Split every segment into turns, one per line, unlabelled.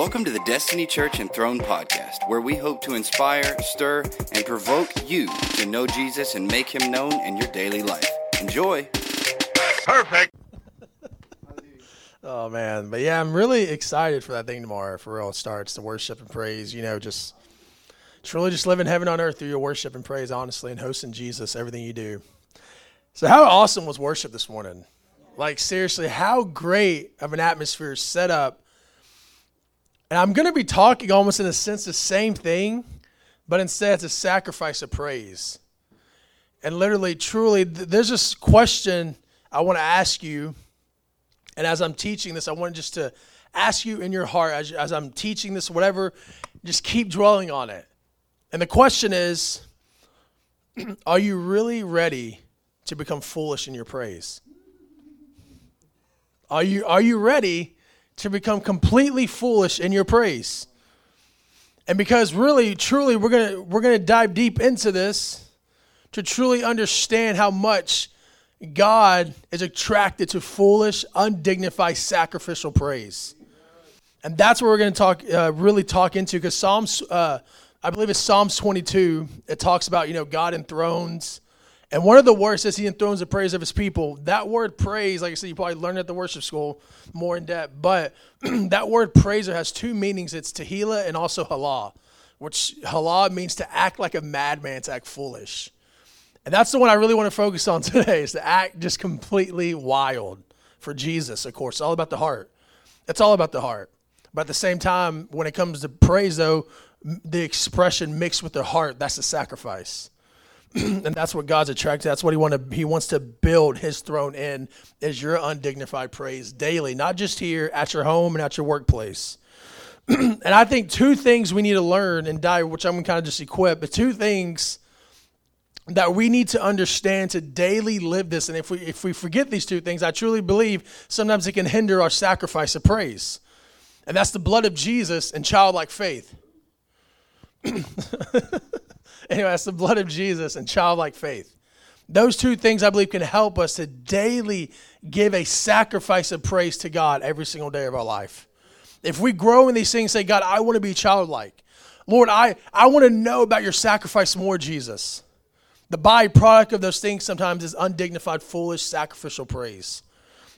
Welcome to the Destiny Church and Throne podcast, where we hope to inspire, stir, and provoke you to know Jesus and make him known in your daily life. Enjoy.
Perfect.
Oh man, but yeah, I'm really excited for that thing tomorrow. For real, it starts the worship and praise. You know, just it's really just living heaven on earth through your worship and praise, honestly, and hosting Jesus everything you do. So, how awesome was worship this morning? Like seriously, how great of an atmosphere set up. And I'm going to be talking almost in a sense the same thing, but instead it's a sacrifice of praise. And literally, truly, th- there's this question I want to ask you and as I'm teaching this, I want just to ask you in your heart, as, as I'm teaching this, whatever, just keep dwelling on it. And the question is Are you really ready to become foolish in your praise? Are you, are you ready to become completely foolish in your praise? And because really, truly, we're gonna we're gonna dive deep into this to truly understand how much God is attracted to foolish, undignified, sacrificial praise. And that's what we're going to talk, uh, really talk into, because Psalms, uh, I believe it's Psalms 22. It talks about, you know, God enthrones. And one of the words says he enthrones the praise of his people. That word praise, like I said, you probably learned at the worship school more in depth. But that word praiser has two meanings it's Tehillah and also Halal, which Halal means to act like a madman, to act foolish. And that's the one I really want to focus on today is to act just completely wild for Jesus, of course. It's all about the heart. It's all about the heart. But at the same time, when it comes to praise, though, the expression mixed with the heart, that's the sacrifice. and that's what God's attracted. That's what he want to he wants to build his throne in is your undignified praise daily, not just here at your home and at your workplace. and I think two things we need to learn and die, which I'm kind of just equip, but two things that we need to understand to daily live this and if we if we forget these two things i truly believe sometimes it can hinder our sacrifice of praise and that's the blood of jesus and childlike faith anyway that's the blood of jesus and childlike faith those two things i believe can help us to daily give a sacrifice of praise to god every single day of our life if we grow in these things say god i want to be childlike lord i i want to know about your sacrifice more jesus the byproduct of those things sometimes is undignified, foolish, sacrificial praise.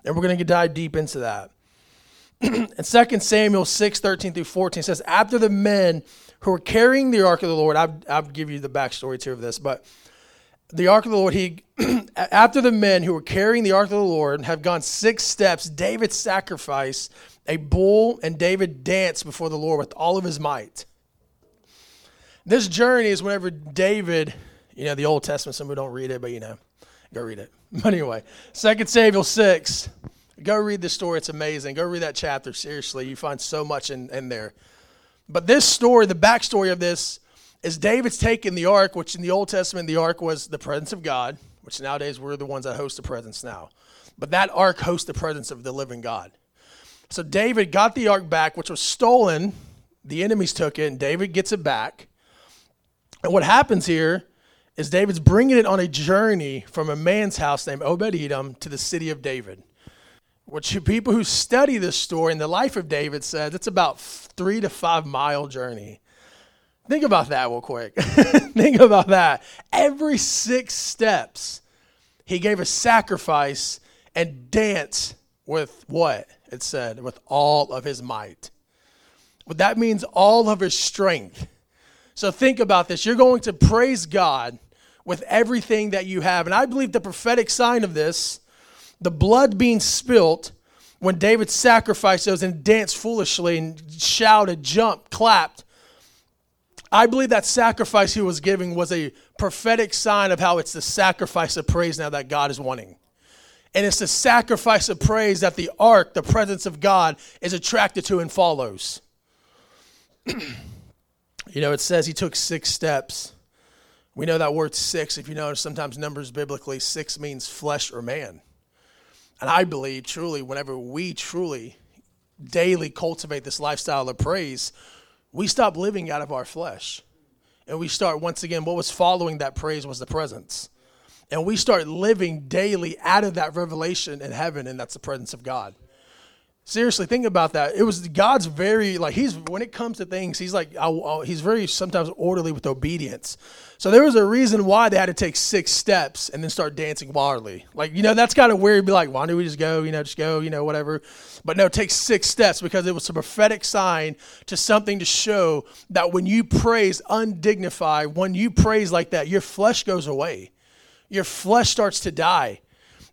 And we're going to dive deep into that. and 2 Samuel 6, 13 through 14 says, After the men who were carrying the ark of the Lord, I'll, I'll give you the backstory too of this, but the ark of the Lord, he after the men who were carrying the ark of the Lord have gone six steps, David sacrificed a bull and David danced before the Lord with all of his might. This journey is whenever David you know, the Old Testament, some people don't read it, but you know, go read it. But anyway, Second Samuel 6. Go read the story. It's amazing. Go read that chapter. Seriously, you find so much in, in there. But this story, the backstory of this, is David's taking the ark, which in the Old Testament, the ark was the presence of God, which nowadays we're the ones that host the presence now. But that ark hosts the presence of the living God. So David got the ark back, which was stolen. The enemies took it, and David gets it back. And what happens here is David's bringing it on a journey from a man's house named Obed Edom to the city of David. Which people who study this story and the life of David said it's about three to five mile journey. Think about that real quick. Think about that. Every six steps, he gave a sacrifice and danced with what? It said, with all of his might. But that means all of his strength. So think about this. You're going to praise God with everything that you have. And I believe the prophetic sign of this, the blood being spilt when David sacrificed those and danced foolishly and shouted, jumped, clapped. I believe that sacrifice he was giving was a prophetic sign of how it's the sacrifice of praise now that God is wanting. And it's the sacrifice of praise that the ark, the presence of God, is attracted to and follows. You know, it says he took six steps. We know that word six, if you notice, sometimes numbers biblically, six means flesh or man. And I believe truly, whenever we truly daily cultivate this lifestyle of praise, we stop living out of our flesh. And we start, once again, what was following that praise was the presence. And we start living daily out of that revelation in heaven, and that's the presence of God. Seriously, think about that. It was God's very like he's when it comes to things, he's like I'll, I'll, he's very sometimes orderly with obedience. So there was a reason why they had to take six steps and then start dancing wildly. Like you know that's kind of weird. Be like, why don't we just go? You know, just go. You know, whatever. But no, take six steps because it was a prophetic sign to something to show that when you praise undignified, when you praise like that, your flesh goes away, your flesh starts to die.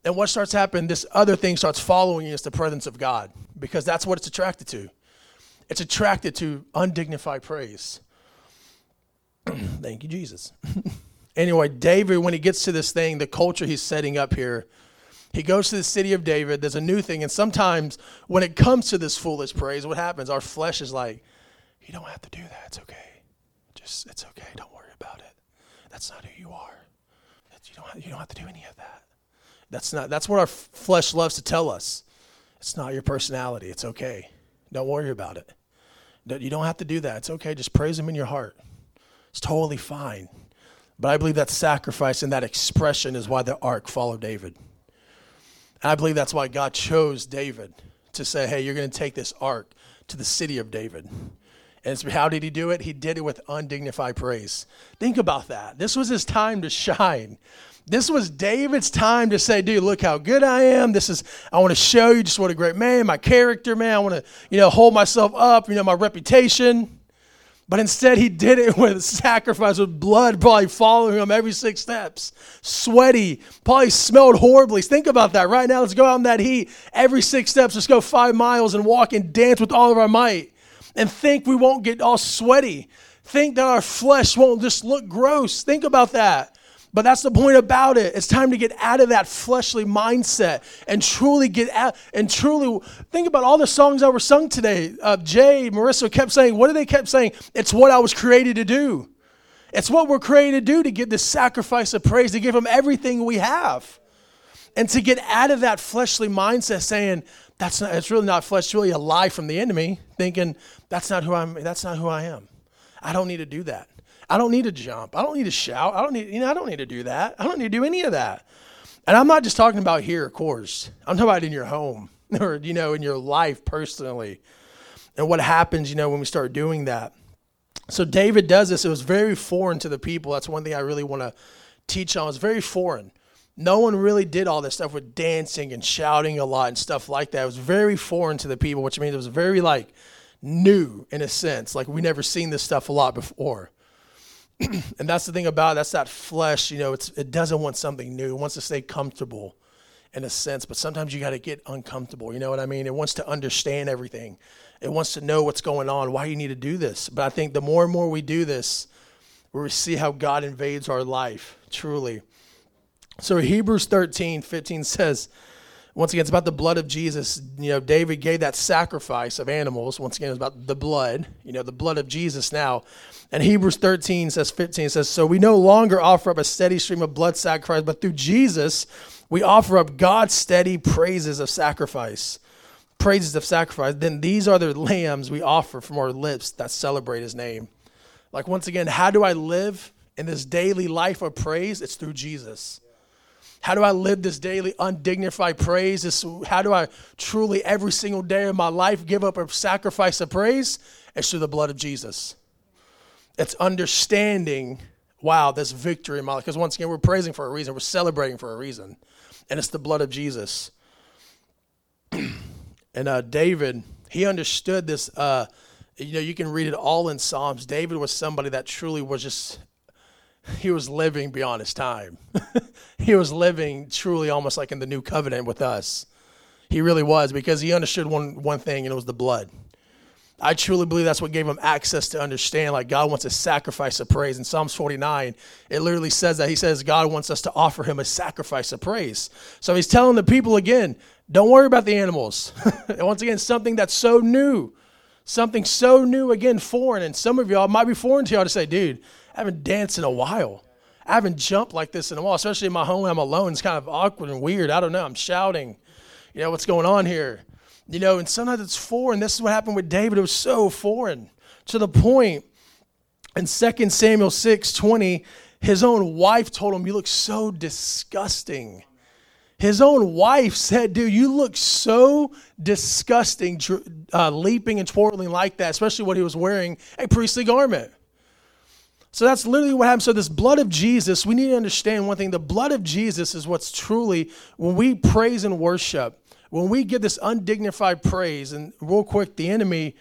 And what starts happening, this other thing starts following you is the presence of God because that's what it's attracted to. It's attracted to undignified praise. Thank you, Jesus. anyway, David, when he gets to this thing, the culture he's setting up here, he goes to the city of David. There's a new thing. And sometimes when it comes to this foolish praise, what happens? Our flesh is like, you don't have to do that. It's okay. Just, it's okay. Don't worry about it. That's not who you are. You don't, you don't have to do any of that. That's not that's what our flesh loves to tell us. It's not your personality. It's okay. Don't worry about it. You don't have to do that. It's okay. Just praise him in your heart. It's totally fine. But I believe that sacrifice and that expression is why the ark followed David. And I believe that's why God chose David to say, hey, you're going to take this ark to the city of David. And how did he do it? He did it with undignified praise. Think about that. This was his time to shine. This was David's time to say, dude, look how good I am. This is, I want to show you just what a great man, my character, man. I want to, you know, hold myself up, you know, my reputation. But instead, he did it with sacrifice, with blood probably following him every six steps. Sweaty, probably smelled horribly. Think about that right now. Let's go out in that heat. Every six steps, let's go five miles and walk and dance with all of our might. And think we won't get all sweaty. Think that our flesh won't just look gross. Think about that. But that's the point about it. It's time to get out of that fleshly mindset and truly get out and truly think about all the songs that were sung today. Uh, Jay, Marissa kept saying, what do they kept saying? It's what I was created to do. It's what we're created to do to give this sacrifice of praise, to give Him everything we have. And to get out of that fleshly mindset saying, that's not, it's really not flesh, it's really a lie from the enemy, thinking, that's not who I'm, that's not who I am. I don't need to do that. I don't need to jump. I don't need to shout. I don't need, you know, I don't need to do that. I don't need to do any of that. And I'm not just talking about here, of course. I'm talking about in your home or, you know, in your life personally. And what happens, you know, when we start doing that. So David does this. It was very foreign to the people. That's one thing I really want to teach on. It's very foreign. No one really did all this stuff with dancing and shouting a lot and stuff like that. It was very foreign to the people, which means it was very like new in a sense. Like we never seen this stuff a lot before. and that's the thing about it, that's that flesh, you know, it's, it doesn't want something new. It wants to stay comfortable in a sense, but sometimes you got to get uncomfortable. You know what I mean? It wants to understand everything. It wants to know what's going on, why you need to do this. But I think the more and more we do this, we see how God invades our life, truly. So Hebrews 13, 15 says, once again, it's about the blood of Jesus. You know, David gave that sacrifice of animals. Once again, it's about the blood, you know, the blood of Jesus now. And Hebrews 13 says, 15 says, So we no longer offer up a steady stream of blood sacrifice, but through Jesus, we offer up God's steady praises of sacrifice. Praises of sacrifice. Then these are the lambs we offer from our lips that celebrate his name. Like, once again, how do I live in this daily life of praise? It's through Jesus. How do I live this daily undignified praise? This, how do I truly every single day of my life give up a sacrifice of praise? It's through the blood of Jesus. It's understanding, wow, this victory in my life. Because once again, we're praising for a reason, we're celebrating for a reason. And it's the blood of Jesus. and uh, David, he understood this. Uh, you know, you can read it all in Psalms. David was somebody that truly was just he was living beyond his time. he was living truly almost like in the new covenant with us. He really was because he understood one, one thing, and it was the blood. I truly believe that's what gave him access to understand like God wants a sacrifice of praise. In Psalms 49, it literally says that he says God wants us to offer him a sacrifice of praise. So he's telling the people again, don't worry about the animals. once again, something that's so new, something so new, again, foreign. And some of y'all might be foreign to y'all to say, dude, I haven't danced in a while. I haven't jumped like this in a while, especially in my home. I'm alone. It's kind of awkward and weird. I don't know. I'm shouting. You know, what's going on here? You know, and sometimes it's foreign. This is what happened with David. It was so foreign to the point in 2 Samuel 6 20, his own wife told him, You look so disgusting. His own wife said, Dude, you look so disgusting, uh, leaping and twirling like that, especially what he was wearing a priestly garment. So that's literally what happened. So, this blood of Jesus, we need to understand one thing the blood of Jesus is what's truly, when we praise and worship, when we give this undignified praise, and real quick, the enemy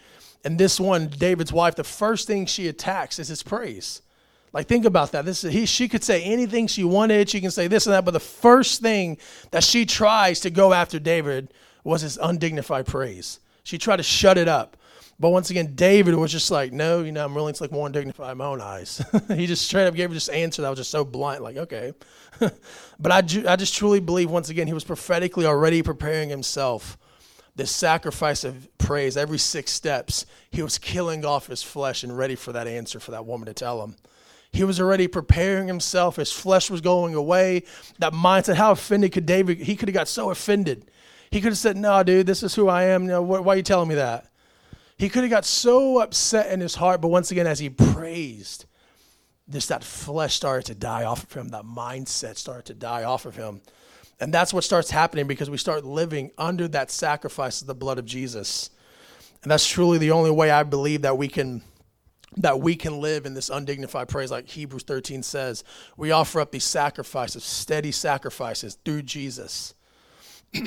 and this one, David's wife, the first thing she attacks is his praise. Like think about that. This is, he, she could say anything she wanted. She can say this and that, but the first thing that she tries to go after David was his undignified praise. She tried to shut it up. But once again, David was just like, no, you know, I'm willing to look more undignified in my own eyes. he just straight up gave her this answer that was just so blunt, like, okay. but I, ju- I just truly believe, once again, he was prophetically already preparing himself. This sacrifice of praise, every six steps, he was killing off his flesh and ready for that answer for that woman to tell him. He was already preparing himself. His flesh was going away. That mindset, how offended could David? He could have got so offended. He could have said, "No, dude, this is who I am. You know, why are you telling me that?" He could have got so upset in his heart. But once again, as he praised, this that flesh started to die off of him. That mindset started to die off of him, and that's what starts happening because we start living under that sacrifice of the blood of Jesus, and that's truly the only way I believe that we can that we can live in this undignified praise, like Hebrews 13 says. We offer up these sacrifices, steady sacrifices through Jesus.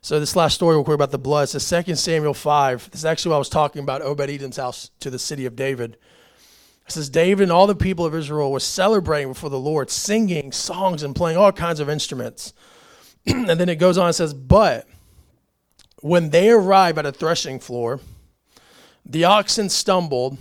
so this last story real quick about the blood. It's 2 Samuel 5. This is actually what I was talking about Obed Edom's house to the city of David. It says, David and all the people of Israel were celebrating before the Lord, singing songs and playing all kinds of instruments. and then it goes on and says, But when they arrived at a threshing floor, the oxen stumbled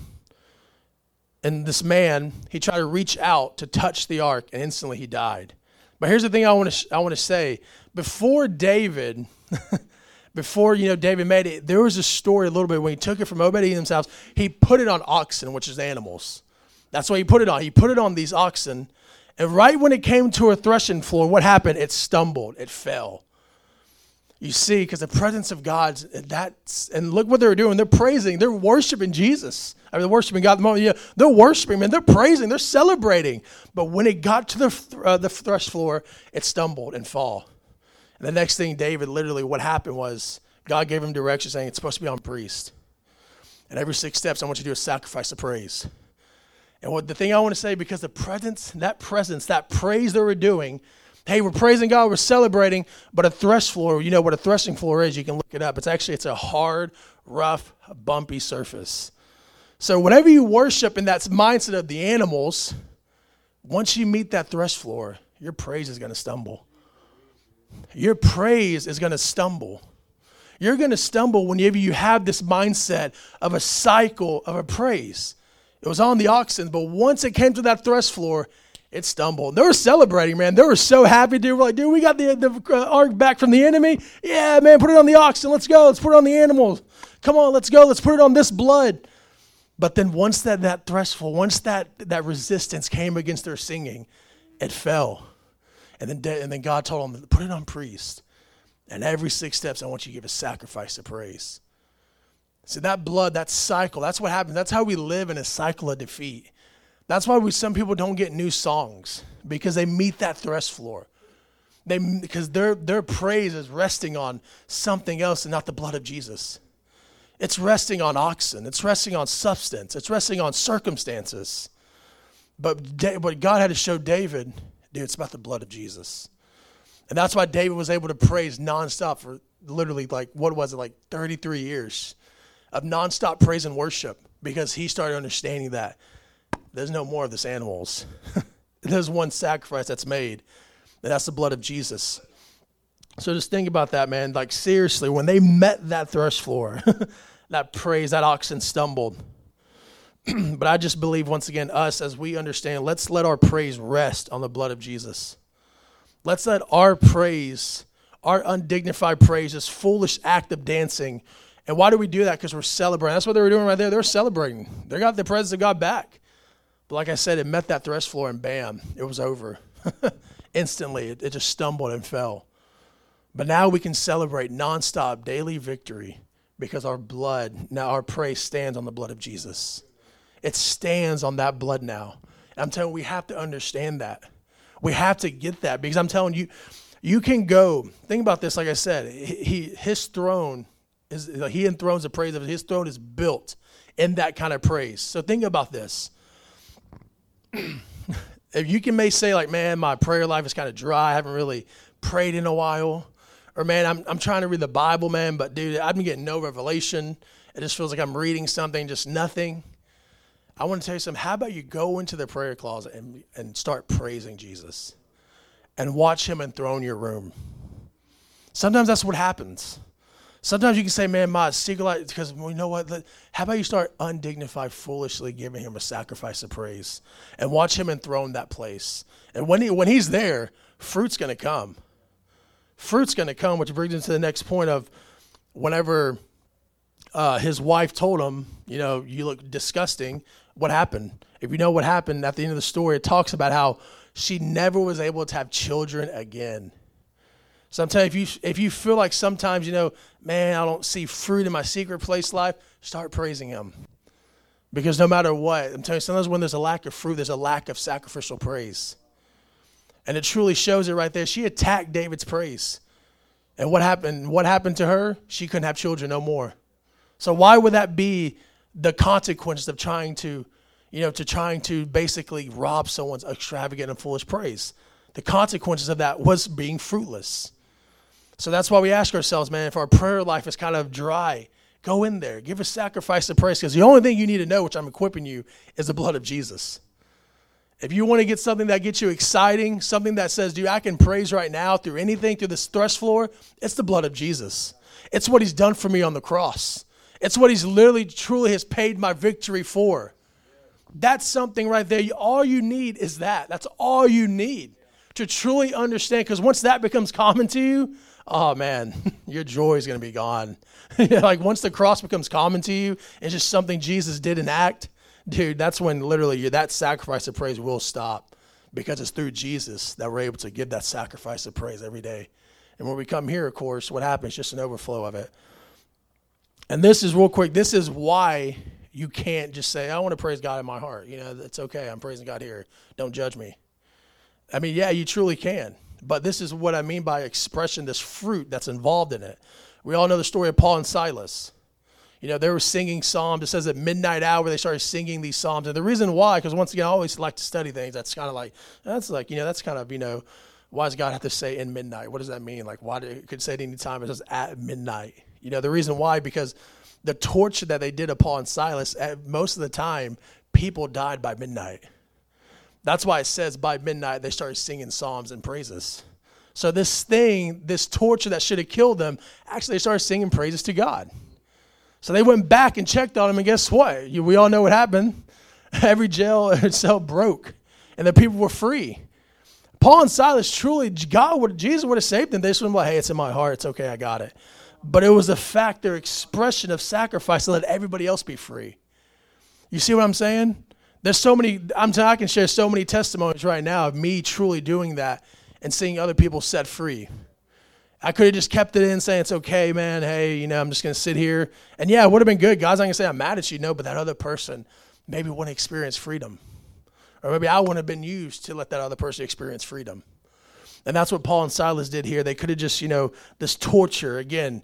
and this man, he tried to reach out to touch the ark, and instantly he died. But here's the thing I want to I want to say: before David, before you know David made it, there was a story a little bit when he took it from Obed Edom's house. He put it on oxen, which is animals. That's what he put it on. He put it on these oxen, and right when it came to a threshing floor, what happened? It stumbled. It fell. You see, because the presence of God, that's and look what they're doing. They're praising. They're worshiping Jesus. I mean, they're worshiping God. The moment, yeah, they're worshiping, man. They're praising. They're celebrating. But when it got to the uh, the thresh floor, it stumbled and fall. And the next thing, David literally, what happened was God gave him direction, saying it's supposed to be on priest. And every six steps, I want you to do a sacrifice of praise. And what the thing I want to say, because the presence, that presence, that praise they were doing hey, we're praising God, we're celebrating, but a thresh floor, you know what a threshing floor is, you can look it up. It's actually it's a hard, rough, bumpy surface. So whenever you worship in that mindset of the animals, once you meet that thresh floor, your praise is going to stumble. Your praise is going to stumble. You're going to stumble whenever you have this mindset of a cycle of a praise. It was on the oxen, but once it came to that thresh floor, it stumbled. They were celebrating, man. They were so happy, dude. We're like, dude, we got the, the uh, ark back from the enemy. Yeah, man, put it on the oxen. Let's go. Let's put it on the animals. Come on, let's go. Let's put it on this blood. But then once that, that threshold, once that, that resistance came against their singing, it fell. And then, and then God told them, put it on priest. And every six steps, I want you to give a sacrifice of praise. See, that blood, that cycle, that's what happens. That's how we live in a cycle of defeat. That's why we, some people don't get new songs because they meet that thresh floor. They, because their, their praise is resting on something else and not the blood of Jesus. It's resting on oxen. It's resting on substance. It's resting on circumstances. But, what God had to show David, dude, it's about the blood of Jesus. And that's why David was able to praise nonstop for literally like, what was it, like 33 years of nonstop praise and worship because he started understanding that there's no more of this animals. there's one sacrifice that's made, and that's the blood of Jesus. So just think about that, man. Like seriously, when they met that thresh floor, that praise, that oxen stumbled. but I just believe once again, us as we understand, let's let our praise rest on the blood of Jesus. Let's let our praise, our undignified praise, this foolish act of dancing. And why do we do that? Because we're celebrating. That's what they were doing right there. They were celebrating. They got the presence of God back. But like I said, it met that thresh floor and bam, it was over. Instantly, it, it just stumbled and fell. But now we can celebrate nonstop daily victory because our blood, now our praise stands on the blood of Jesus. It stands on that blood now. And I'm telling you, we have to understand that. We have to get that because I'm telling you, You can go. Think about this. Like I said, he his throne is he enthrones the praise of. His throne is built in that kind of praise. So think about this. if you can may say like, man, my prayer life is kind of dry. I haven't really prayed in a while. Or man, I'm I'm trying to read the Bible, man, but dude, I've been getting no revelation. It just feels like I'm reading something, just nothing. I want to tell you something. How about you go into the prayer closet and, and start praising Jesus and watch him enthrone your room? Sometimes that's what happens. Sometimes you can say, man, my secret life, because you know what? How about you start undignified, foolishly giving him a sacrifice of praise and watch him enthrone that place? And when, he, when he's there, fruit's going to come. Fruit's going to come, which brings us to the next point of whenever uh, his wife told him, you know, you look disgusting. What happened? If you know what happened at the end of the story, it talks about how she never was able to have children again. Sometimes if you if you feel like sometimes you know, man, I don't see fruit in my secret place life, start praising Him, because no matter what, I'm telling you, sometimes when there's a lack of fruit, there's a lack of sacrificial praise, and it truly shows it right there. She attacked David's praise, and what happened? What happened to her? She couldn't have children no more. So why would that be the consequence of trying to, you know, to trying to basically rob someone's extravagant and foolish praise? The consequences of that was being fruitless. So that's why we ask ourselves, man, if our prayer life is kind of dry, go in there, give a sacrifice of praise, because the only thing you need to know, which I'm equipping you, is the blood of Jesus. If you want to get something that gets you exciting, something that says, dude, I can praise right now through anything, through this thresh floor, it's the blood of Jesus. It's what he's done for me on the cross. It's what he's literally, truly has paid my victory for. That's something right there. All you need is that. That's all you need to truly understand. Because once that becomes common to you, oh man, your joy is going to be gone. like once the cross becomes common to you, it's just something Jesus did in act, dude. That's when literally that sacrifice of praise will stop, because it's through Jesus that we're able to give that sacrifice of praise every day. And when we come here, of course, what happens? Just an overflow of it. And this is real quick. This is why you can't just say, "I want to praise God in my heart." You know, it's okay. I'm praising God here. Don't judge me. I mean, yeah, you truly can. But this is what I mean by expression, this fruit that's involved in it. We all know the story of Paul and Silas. You know, they were singing psalms. It says at midnight hour they started singing these psalms. And the reason why, because once again, I always like to study things. That's kind of like, that's like, you know, that's kind of, you know, why does God have to say in midnight? What does that mean? Like, why do it could say at any time? It says at midnight. You know, the reason why, because the torture that they did and Silas, most of the time, people died by midnight. That's why it says by midnight they started singing psalms and praises. So this thing, this torture that should have killed them, actually they started singing praises to God. So they went back and checked on him, and guess what? we all know what happened. Every jail cell broke, and the people were free. Paul and Silas truly, God would, Jesus would have saved them. They just would have like, hey, it's in my heart. It's okay. I got it. But it was the fact, their expression of sacrifice to let everybody else be free. You see what I'm saying? There's so many, I'm t- I can share so many testimonies right now of me truly doing that and seeing other people set free. I could have just kept it in, saying it's okay, man. Hey, you know, I'm just gonna sit here. And yeah, it would have been good. God's not gonna say I'm mad at you, no, but that other person maybe wouldn't experience freedom. Or maybe I wouldn't have been used to let that other person experience freedom. And that's what Paul and Silas did here. They could have just, you know, this torture, again,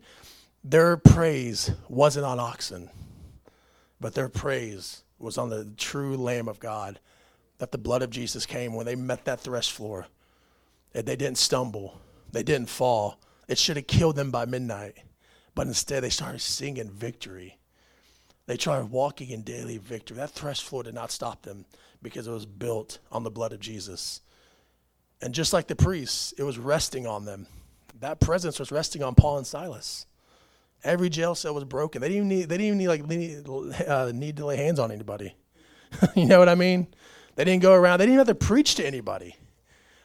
their praise wasn't on oxen, but their praise was on the true Lamb of God, that the blood of Jesus came when they met that thresh floor. And they didn't stumble, they didn't fall. It should have killed them by midnight. But instead, they started singing victory. They tried walking in daily victory. That thresh floor did not stop them because it was built on the blood of Jesus. And just like the priests, it was resting on them. That presence was resting on Paul and Silas. Every jail cell was broken. They didn't even need, they didn't even need, like, need, uh, need to lay hands on anybody. you know what I mean? They didn't go around, they didn't have to preach to anybody.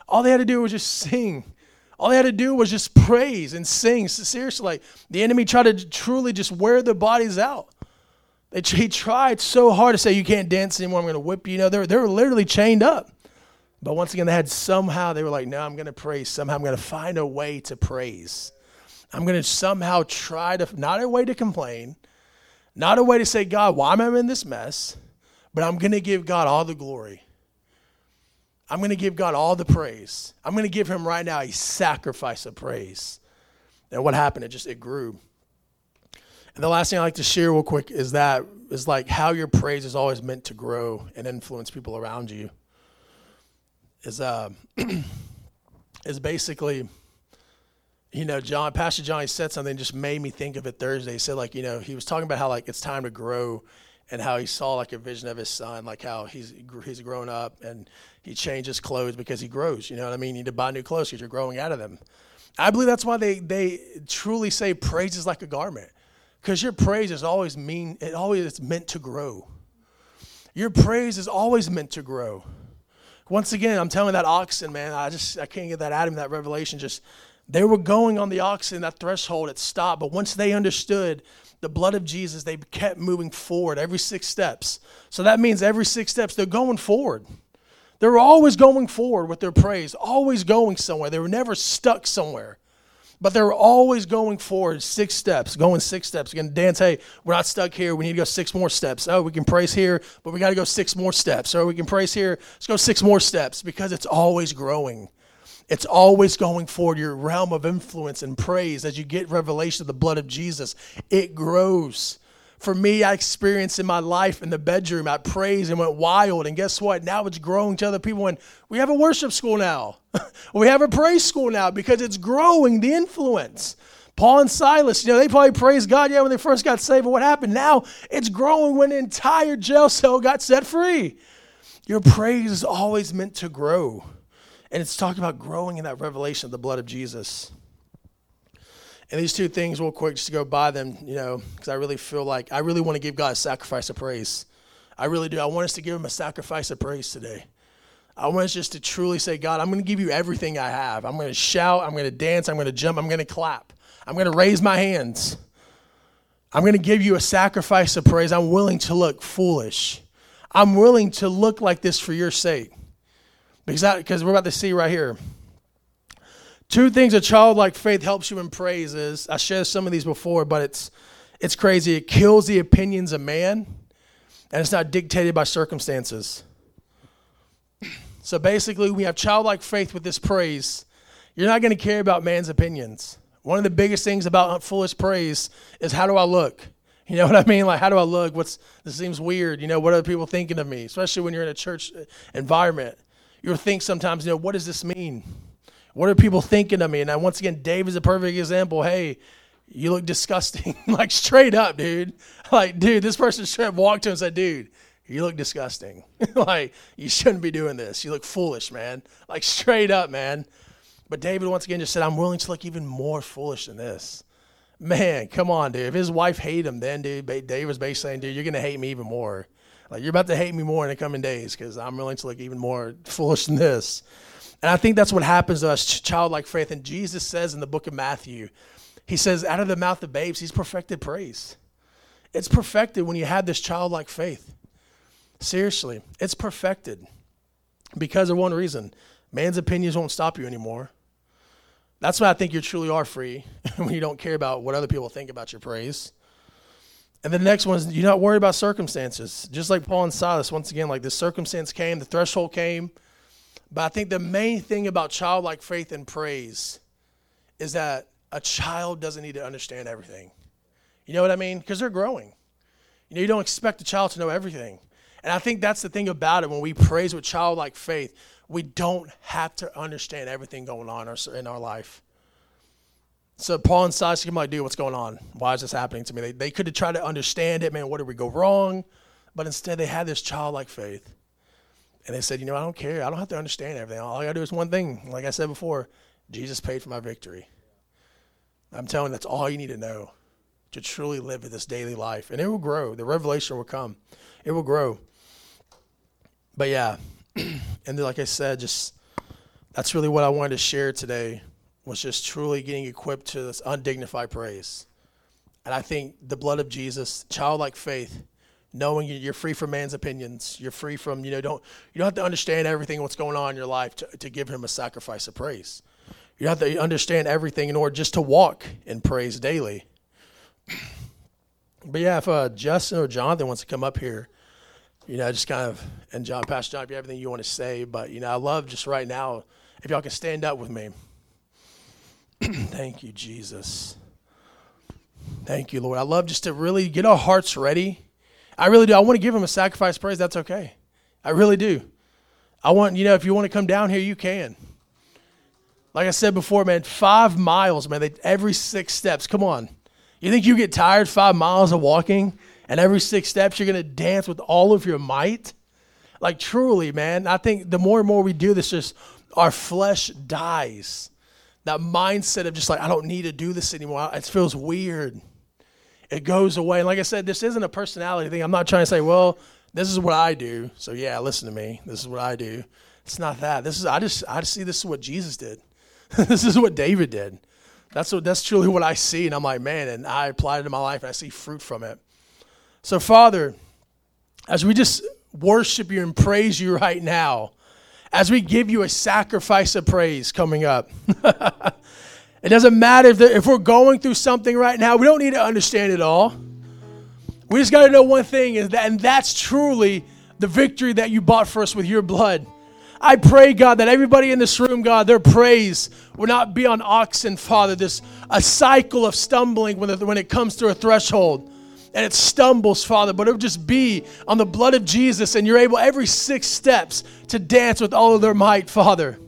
All they had to do was just sing. All they had to do was just praise and sing. Seriously, like the enemy tried to truly just wear their bodies out. They, he tried so hard to say, You can't dance anymore. I'm going to whip you. You know, they were, they were literally chained up. But once again, they had somehow, they were like, No, I'm going to praise. Somehow I'm going to find a way to praise. I'm going to somehow try to, not a way to complain, not a way to say, God, why am I in this mess? But I'm going to give God all the glory. I'm going to give God all the praise. I'm going to give him right now a sacrifice of praise. And what happened? It just it grew. And the last thing I like to share real quick is that is like how your praise is always meant to grow and influence people around you. Is uh is basically you know, John, Pastor Johnny said something just made me think of it Thursday. He said, like, you know, he was talking about how like it's time to grow, and how he saw like a vision of his son, like how he's he's grown up and he changes clothes because he grows. You know what I mean? You need to buy new clothes because you're growing out of them. I believe that's why they they truly say praise is like a garment, because your praise is always mean. It always is meant to grow. Your praise is always meant to grow. Once again, I'm telling that oxen, man. I just I can't get that out of him. That revelation just they were going on the oxen, that threshold, it stopped. But once they understood the blood of Jesus, they kept moving forward every six steps. So that means every six steps, they're going forward. They were always going forward with their praise, always going somewhere. They were never stuck somewhere. But they were always going forward six steps, going six steps. Again, Dan hey, we're not stuck here. We need to go six more steps. Oh, we can praise here, but we got to go six more steps. Or we can praise here, let's go six more steps because it's always growing. It's always going forward, your realm of influence and praise as you get revelation of the blood of Jesus. It grows. For me, I experienced in my life in the bedroom, I praised and went wild. And guess what? Now it's growing to other people. And we have a worship school now. we have a praise school now because it's growing the influence. Paul and Silas, you know, they probably praised God, yeah, when they first got saved. But what happened? Now it's growing when the entire jail cell got set free. Your praise is always meant to grow. And it's talking about growing in that revelation of the blood of Jesus. And these two things, real quick, just to go by them, you know, because I really feel like I really want to give God a sacrifice of praise. I really do. I want us to give Him a sacrifice of praise today. I want us just to truly say, God, I'm going to give you everything I have. I'm going to shout, I'm going to dance, I'm going to jump, I'm going to clap, I'm going to raise my hands. I'm going to give you a sacrifice of praise. I'm willing to look foolish. I'm willing to look like this for your sake. Because, because we're about to see right here. Two things a childlike faith helps you in praise is I shared some of these before, but it's it's crazy. It kills the opinions of man, and it's not dictated by circumstances. So basically, we have childlike faith with this praise. You're not going to care about man's opinions. One of the biggest things about foolish praise is how do I look? You know what I mean? Like, how do I look? What's this seems weird? You know, what are people thinking of me? Especially when you're in a church environment you think sometimes, you know, what does this mean? What are people thinking of me? And I, once again, Dave is a perfect example. Hey, you look disgusting. like straight up, dude. Like, dude, this person straight up walked to him and said, dude, you look disgusting. like, you shouldn't be doing this. You look foolish, man. Like straight up, man. But David once again just said, I'm willing to look even more foolish than this. Man, come on, dude. If his wife hated him then, dude, David was basically saying, dude, you're going to hate me even more. Like you're about to hate me more in the coming days because I'm willing to look even more foolish than this. And I think that's what happens to us, childlike faith. And Jesus says in the book of Matthew, He says, out of the mouth of babes, He's perfected praise. It's perfected when you have this childlike faith. Seriously, it's perfected because of one reason man's opinions won't stop you anymore. That's why I think you truly are free when you don't care about what other people think about your praise. And the next one is you're not worried about circumstances. Just like Paul and Silas, once again, like the circumstance came, the threshold came. But I think the main thing about childlike faith and praise is that a child doesn't need to understand everything. You know what I mean? Because they're growing. You know, you don't expect a child to know everything. And I think that's the thing about it when we praise with childlike faith, we don't have to understand everything going on in our life. So Paul and Silas came like, dude, what's going on? Why is this happening to me? They, they could have tried to understand it, man, what did we go wrong? But instead they had this childlike faith. And they said, you know, I don't care. I don't have to understand everything. All I gotta do is one thing. Like I said before, Jesus paid for my victory. I'm telling you, that's all you need to know to truly live this daily life. And it will grow. The revelation will come. It will grow. But yeah, and like I said, just that's really what I wanted to share today was just truly getting equipped to this undignified praise. And I think the blood of Jesus, childlike faith, knowing you're free from man's opinions, you're free from, you know, don't you don't have to understand everything what's going on in your life to, to give him a sacrifice of praise. You have to understand everything in order just to walk in praise daily. But yeah, if uh, Justin or Jonathan wants to come up here, you know, just kind of, and John, Pastor John, if you have everything you want to say, but, you know, I love just right now, if y'all can stand up with me. Thank you, Jesus. Thank you, Lord. I love just to really get our hearts ready. I really do. I want to give him a sacrifice praise. That's okay. I really do. I want, you know, if you want to come down here, you can. Like I said before, man, five miles, man, they, every six steps. Come on. You think you get tired five miles of walking and every six steps you're going to dance with all of your might? Like, truly, man, I think the more and more we do this, just our flesh dies. That mindset of just like, I don't need to do this anymore. It feels weird. It goes away. And like I said, this isn't a personality thing. I'm not trying to say, well, this is what I do. So yeah, listen to me. This is what I do. It's not that. This is I just I just see this is what Jesus did. this is what David did. That's what that's truly what I see, and I'm like, man, and I apply it to my life, and I see fruit from it. So, Father, as we just worship you and praise you right now, as we give you a sacrifice of praise coming up. it doesn't matter if, we're going through something right now, we don't need to understand it all. We just got to know one thing, and that's truly the victory that you bought for us with your blood. I pray, God, that everybody in this room, God, their praise will not be on oxen, Father. This a cycle of stumbling when it comes to a threshold and it stumbles, Father, but it would just be on the blood of Jesus, and you're able every six steps to dance with all of their might, Father.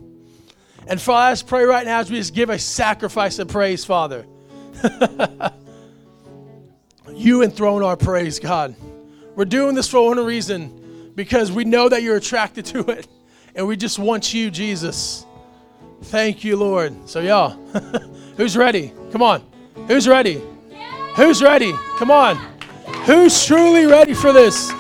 And Father, I just pray right now as we just give a sacrifice of praise, Father. you enthrone our praise, God. We're doing this for one reason because we know that you're attracted to it. And we just want you, Jesus. Thank you, Lord. So, y'all, who's ready? Come on. Who's ready? Who's ready? Come on. Who's truly ready for this?